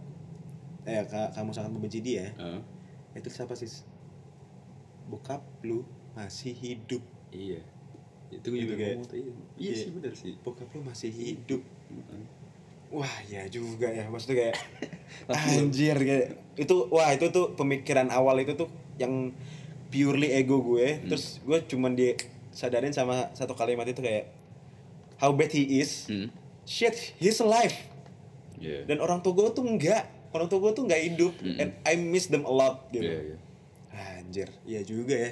eh ka- kamu sangat membenci dia Heeh. itu siapa sih bokap lu masih hidup. Iya itu gue juga kayak- ngomong tadi iya. Iya. sih benar sih. bokap lu masih hidup. Wah ya juga ya. Maksudnya kayak (laughs) anjir kayak itu wah itu tuh pemikiran awal itu tuh yang purely ego gue. Terus gue cuman disadarin sama satu kalimat itu kayak how bad he is hmm. shit he's alive iya dan orang tua gue tuh enggak. Orang tua gue tuh nggak hidup. And I miss them a lot gitu. Iya iya anjir. Iya juga ya.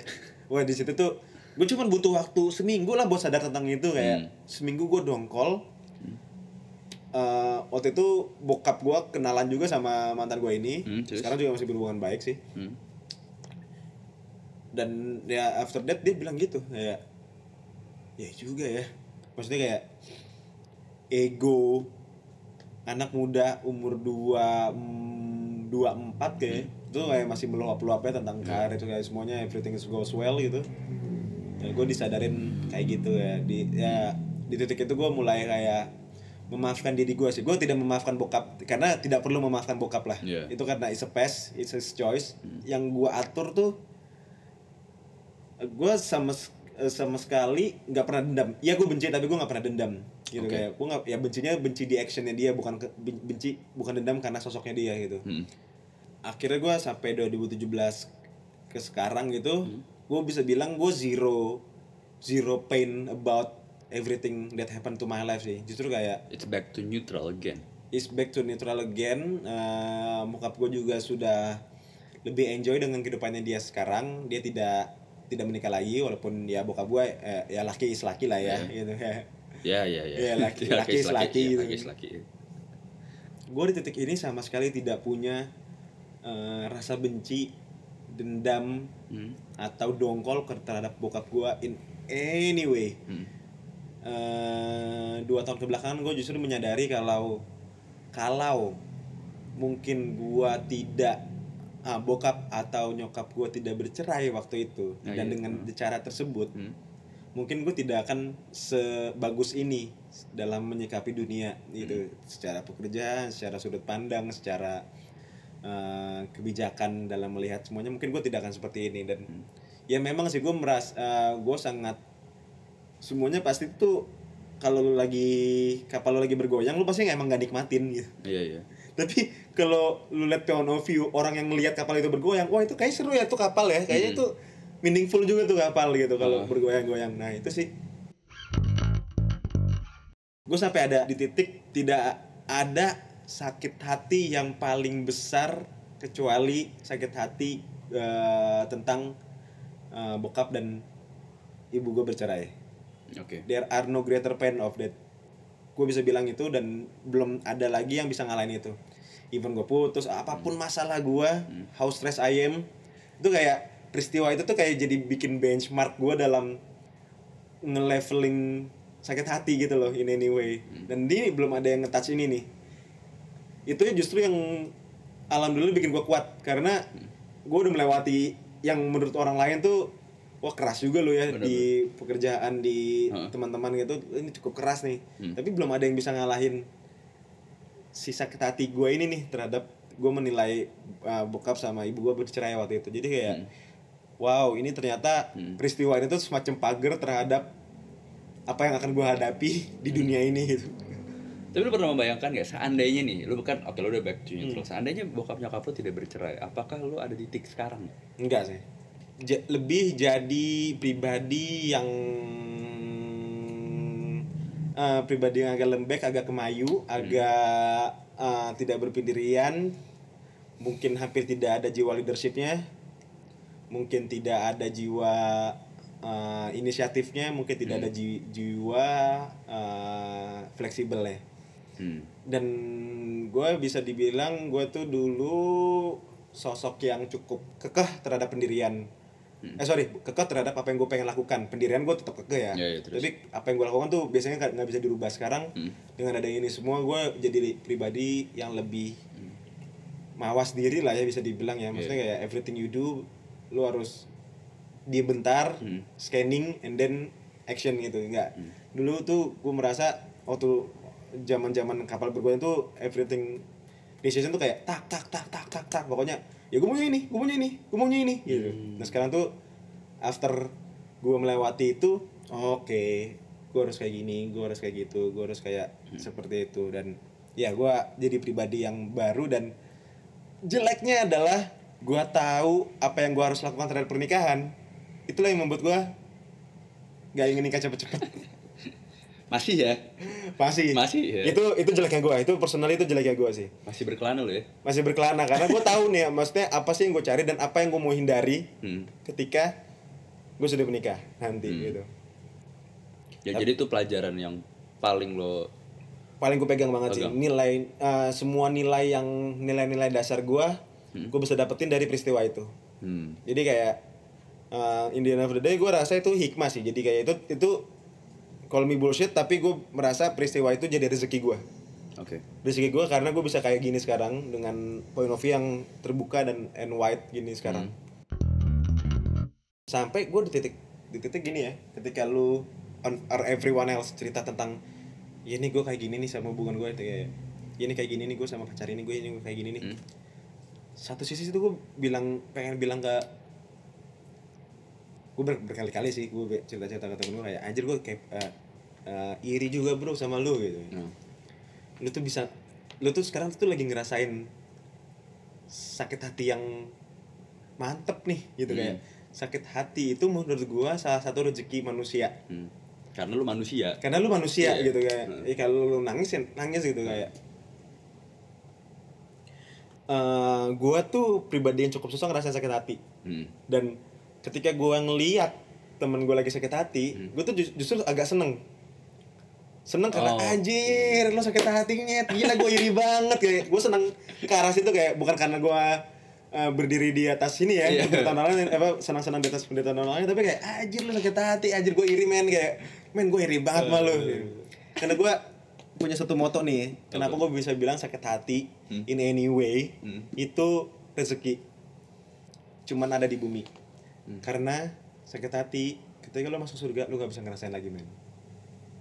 Wah di situ tuh gue cuman butuh waktu seminggu lah buat sadar tentang itu kayak Hmm. seminggu gue dongkol. Eh, waktu itu bokap gue kenalan juga sama mantan gue ini. Hmm, terus? sekarang juga masih berhubungan baik sih. Hmm. dan ya after that dia bilang gitu kayak ya juga ya. Maksudnya kayak ego anak muda umur dua mm, dua empat kayak itu kayak masih meluap-luapnya tentang karir kayak semuanya everything is goes well gitu dan gue disadarin kayak gitu ya. Di ya di titik itu gue mulai kayak memaafkan diri gue sih. Gue tidak memaafkan bokap karena tidak perlu memaafkan bokap lah. Iya. itu karena it's a pass it's his choice. Yang gue atur tuh gue sama eh, sama sekali nggak pernah dendam. Ya gue benci tapi gue nggak pernah dendam. Gitu Oke. kayak gue nggak ya bencinya benci di actionnya dia bukan ke- ben- benci bukan dendam karena sosoknya dia gitu. Hmm. akhirnya gue sampai 2017 ke sekarang gitu gue bisa bilang gue zero zero pain about everything that happened to my life sih. Justru kayak it's back to neutral again. Is back to neutral again. Eh, bokap gue juga sudah lebih enjoy dengan kehidupannya dia sekarang. Dia tidak tidak menikah lagi walaupun ya bokap gue eh, ya laki is laki lah ya gitu. Ya ya ya laki- (laughs) Ya, laki is laki ya, gitu. laki is laki gue di titik ini sama sekali tidak punya eh, rasa benci dendam hmm. atau dongkol terhadap bokap gue in any way Hmm. eh, dua tahun kebelakangan gue justru menyadari kalau kalau mungkin gue tidak ah, bokap atau nyokap gue tidak bercerai waktu itu Ah, dan iya. dengan cara tersebut Hmm. mungkin gue tidak akan sebagus ini dalam menyikapi dunia gitu Hmm. secara pekerjaan secara sudut pandang secara eh, kebijakan dalam melihat semuanya. Mungkin gue tidak akan seperti ini. Dan Hmm. ya memang sih gue merasa gue sangat semuanya pasti tuh kalau lu lagi kapal lu lagi bergoyang lu pasti emang gak nikmatin gitu. Iya iya. Tapi kalau lu lihat point of view orang yang melihat kapal itu bergoyang wah itu kayak seru ya tuh kapal ya. Kayaknya Hmm. tuh meaningful juga tuh kapal gitu kalau Oh. bergoyang-goyang. Nah itu sih. Gue sampai ada di titik tidak ada sakit hati yang paling besar kecuali sakit hati eh, tentang eh, bokap dan ibu gue bercerai. Oke. There are no greater pain of that gue bisa bilang itu dan belum ada lagi yang bisa ngalahin itu. Even gue putus apa pun masalah gue how stress I am itu kayak peristiwa itu tuh kayak jadi bikin benchmark gue dalam nge-leveling sakit hati gitu loh in any way. Dan ini belum ada yang nge-touch ini nih itu justru yang alhamdulillah bikin gue kuat karena gue udah melewati yang menurut orang lain tuh wah keras juga lo ya di pekerjaan di teman-teman gitu ini cukup keras nih. Tapi belum ada yang bisa ngalahin si sakit hati gue ini nih terhadap gue menilai uh, bokap sama ibu gue bercerai waktu itu. Jadi kayak wow ini ternyata peristiwa ini tuh semacam pagar terhadap apa yang akan gue hadapi di dunia ini gitu Tapi lu pernah membayangkan gak seandainya nih, lu kan oke lu udah back to Hmm. neutral. Seandainya bokap nyokap lu tidak bercerai, apakah lu ada di titik sekarang? enggak sih Ja- lebih jadi pribadi yang eh, pribadi yang agak lembek agak kemayu agak eh, tidak berpendirian mungkin hampir tidak ada jiwa leadershipnya mungkin tidak ada jiwa eh, inisiatifnya mungkin tidak ada ji- jiwa eh, fleksibel ya Hmm. dan gue bisa dibilang gue tuh dulu sosok yang cukup kekeh terhadap pendirian. Eh sorry kekeh terhadap apa yang gue pengen lakukan. Pendirian gue tetap kekeh ya. Ya, ya, terus. tapi apa yang gue lakukan tuh biasanya nggak bisa dirubah sekarang. Dengan ada ini semua gue jadi pribadi yang lebih mawas diri lah ya bisa dibilang ya. Maksudnya kayak everything you do lu harus diem bentar scanning and then action gitu. Enggak dulu tuh gue merasa waktu zaman zaman kapal bergoyang tuh everything decision tuh kayak tak tak tak tak tak tak. Pokoknya ya gue maunya ini gue maunya ini gue maunya ini gitu. Nah sekarang tuh after gue melewati itu oke gue harus kayak gini gue harus kayak gitu gue harus kayak seperti itu. Dan ya gue jadi pribadi yang baru dan jeleknya adalah gue tahu apa yang gue harus lakukan terhadap pernikahan. Itulah yang membuat gue gak ingin nikah cepet-cepet (laughs) Masih ya? masih Masih, ya. itu itu jeleknya gue itu personal itu jeleknya gue sih Masih berkelana lu ya? masih berkelana karena gue tahu nih maksudnya apa sih yang gue cari dan apa yang gue mau hindari Hmm. ketika gue sudah menikah nanti gitu Ya jadi itu pelajaran yang paling lo paling gue pegang banget sih nilai eh, semua nilai yang nilai-nilai dasar gue gue bisa dapetin dari peristiwa itu hmm. jadi kayak uh, in the end of the day gue rasa itu hikmah sih jadi kayak itu itu call me bullshit tapi gue merasa peristiwa itu jadi rezeki gue Oke. rezeki gue karena gue bisa kayak gini sekarang dengan point of view yang terbuka dan and wide gini sekarang. Sampai gue di titik di titik gini ya ketika lu on, or everyone else cerita tentang ya ini gue kayak gini nih sama hubungan gue kayak ya ini kayak gini nih gue sama pacar ini gue ini kayak gini nih. Satu sisi itu gue bilang pengen bilang ke gue ber, berkali-kali sih gue cerita-cerita ke temen gue kayak anjir gue kayak eh, eh, iri juga bro sama lu gitu Nah. lu tuh bisa lu tuh sekarang tuh lagi ngerasain sakit hati yang mantep nih gitu kayak sakit hati itu menurut gua salah satu rezeki manusia Hmm. Karena lu manusia. karena lu manusia Iya. gitu kayak ya kalau lu nangis ya nangis gitu kayak eh gua tuh pribadi yang cukup susah ngerasain sakit hati Hmm. dan ketika gua ngeliat temen gua lagi sakit hati gua tuh ju- justru agak seneng seneng karena Oh. anjir lo sakit hatinya gila gue iri banget kayak gue seneng ke arah situ kayak bukan karena gue uh, berdiri di atas sini ya Iya. penderitaan orang lain apa senang-senang di atas penderitaan orang lain tapi kayak anjir lo sakit hati anjir gue iri men. Kayak men gue iri banget sama lo karena gue punya satu moto nih kenapa gue bisa bilang sakit hati in any way itu rezeki. Cuman ada di bumi. Karena sakit hati ketika lo masuk surga lo gak bisa ngerasain lagi men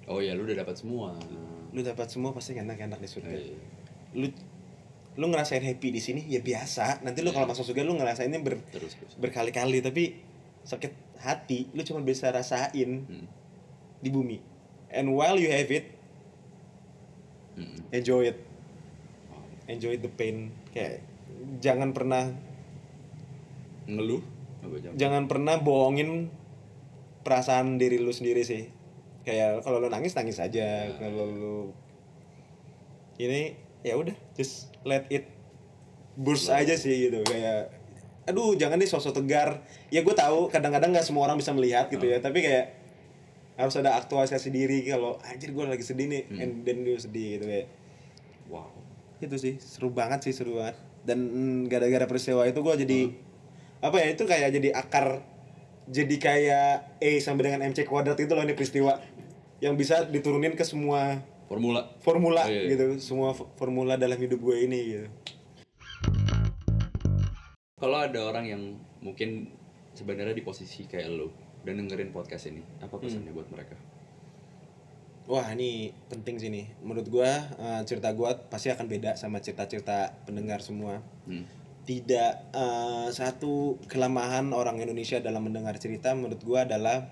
Oh ya, lu udah dapat semua. lu dapat semua pasti enak-enak di surga Iya. lu lu ngerasain happy di sini ya biasa nanti lu kalau masuk surga lu ngerasainnya ber, Terus terus. berkali-kali tapi sakit hati lu cuma bisa rasain Hmm. di bumi and while you have it Hmm. enjoy it enjoy the pain kayak jangan pernah Ngeluh? Jangan pernah bohongin perasaan diri lu sendiri sih kayak kalau lu nangis nangis aja. Kalau lu ini ya udah just let it burst aja sih gitu kayak aduh jangan deh sosok tegar. Ya gue tahu kadang-kadang nggak semua orang bisa melihat gitu ya tapi kayak harus ada aktualisasi diri kalau anjir gue lagi sedih nih and then dia sedih gitu kayak. Wow. itu sih seru banget sih seru banget. Dan mm, gara-gara peristiwa itu gue jadi apa ya itu kayak jadi akar jadi kayak E sampai dengan MC kuadrat itu loh ini peristiwa yang bisa diturunin ke semua Formula. formula Oh, iya, iya. gitu semua formula dalam hidup gue ini gitu Kalau ada orang yang mungkin sebenarnya di posisi kayak lo dan dengerin podcast ini, apa pesannya buat mereka? wah ini penting sih nih menurut gue eh, cerita gue pasti akan beda sama cerita-cerita pendengar semua Hmm. Tidak eh, satu kelemahan orang Indonesia dalam mendengar cerita menurut gua adalah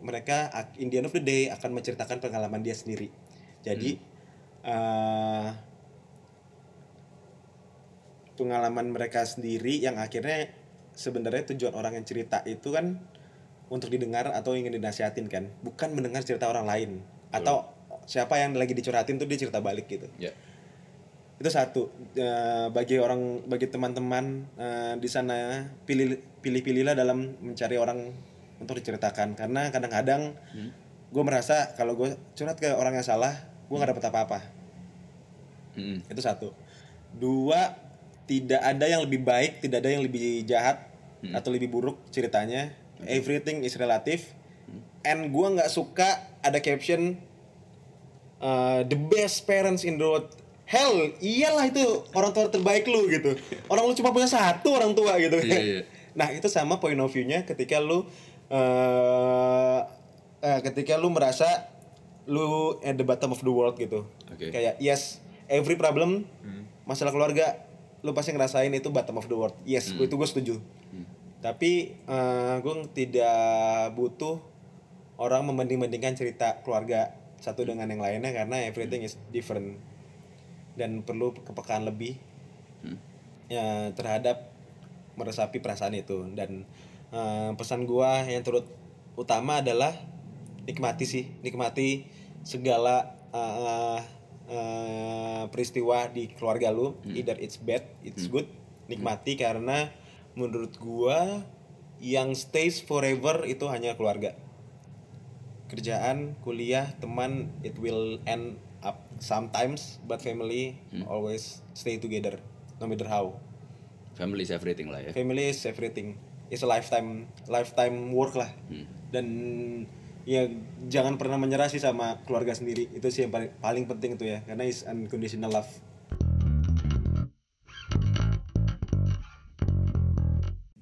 mereka ak- in the end of the day akan menceritakan pengalaman dia sendiri. Jadi eh, pengalaman mereka sendiri yang akhirnya sebenarnya tujuan orang yang cerita itu kan untuk didengar atau ingin dinasihatin kan bukan mendengar cerita orang lain. Atau siapa yang lagi dicurhatin tuh dia cerita balik gitu. Ya. Itu satu. Eh, bagi orang bagi teman-teman eh, di sana pilih pilih-pilihlah dalam mencari orang untuk diceritakan. Karena kadang-kadang gue merasa kalau gue curhat ke orang yang salah gue nggak dapet apa-apa. Mm-mm. itu satu. Dua tidak ada yang lebih baik tidak ada yang lebih jahat atau lebih buruk ceritanya. Everything is relative. And gue nggak suka ada caption uh, the best parents in the world hell iyalah itu orang tua terbaik lu gitu. Orang lu cuma punya satu orang tua gitu. Iya, iya. nah itu sama point of view-nya ketika lu uh, eh, ketika lu merasa lu at the bottom of the world gitu. Oke. kayak yes every problem masalah keluarga lu pasti ngerasain itu bottom of the world. Yes itu gue setuju. Tapi eh, gue tidak butuh orang membanding-bandingkan cerita keluarga satu dengan yang lainnya karena everything is different dan perlu kepekaan lebih ya, terhadap meresapi perasaan itu. Dan eh, pesan gua yang turut utama adalah nikmati sih nikmati segala eh, eh, peristiwa di keluarga lu either it's bad it's good nikmati karena menurut gua yang stays forever itu hanya keluarga. Kerjaan kuliah teman it will end up sometimes but family always stay together no matter how. Family is everything lah ya. family is everything. It's a lifetime lifetime work lah. Dan ya jangan pernah menyerah sih sama keluarga sendiri. Itu sih yang paling paling penting tuh ya karena is unconditional love.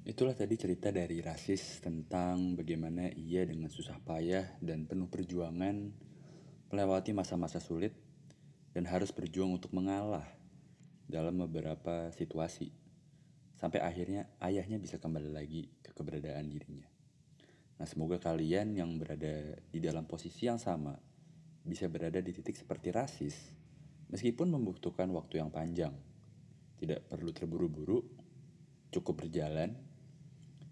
Itulah tadi cerita dari Rasis tentang bagaimana ia dengan susah payah dan penuh perjuangan melewati masa-masa sulit dan harus berjuang untuk mengalah dalam beberapa situasi. Sampai akhirnya ayahnya bisa kembali lagi ke keberadaan dirinya. Nah semoga kalian yang berada di dalam posisi yang sama bisa berada di titik seperti Rasis meskipun membutuhkan waktu yang panjang. Tidak perlu terburu-buru, cukup berjalan,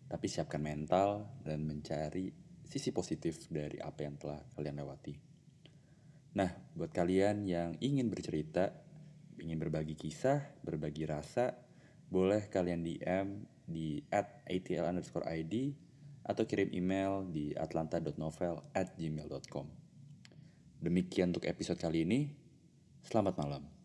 tapi siapkan mental dan mencari sisi positif dari apa yang telah kalian lewati. Nah, buat kalian yang ingin bercerita, ingin berbagi kisah, berbagi rasa, boleh kalian DM di at atl underscore id atau kirim email di atlanta.novel at gmail.com. Demikian untuk episode kali ini. Selamat malam.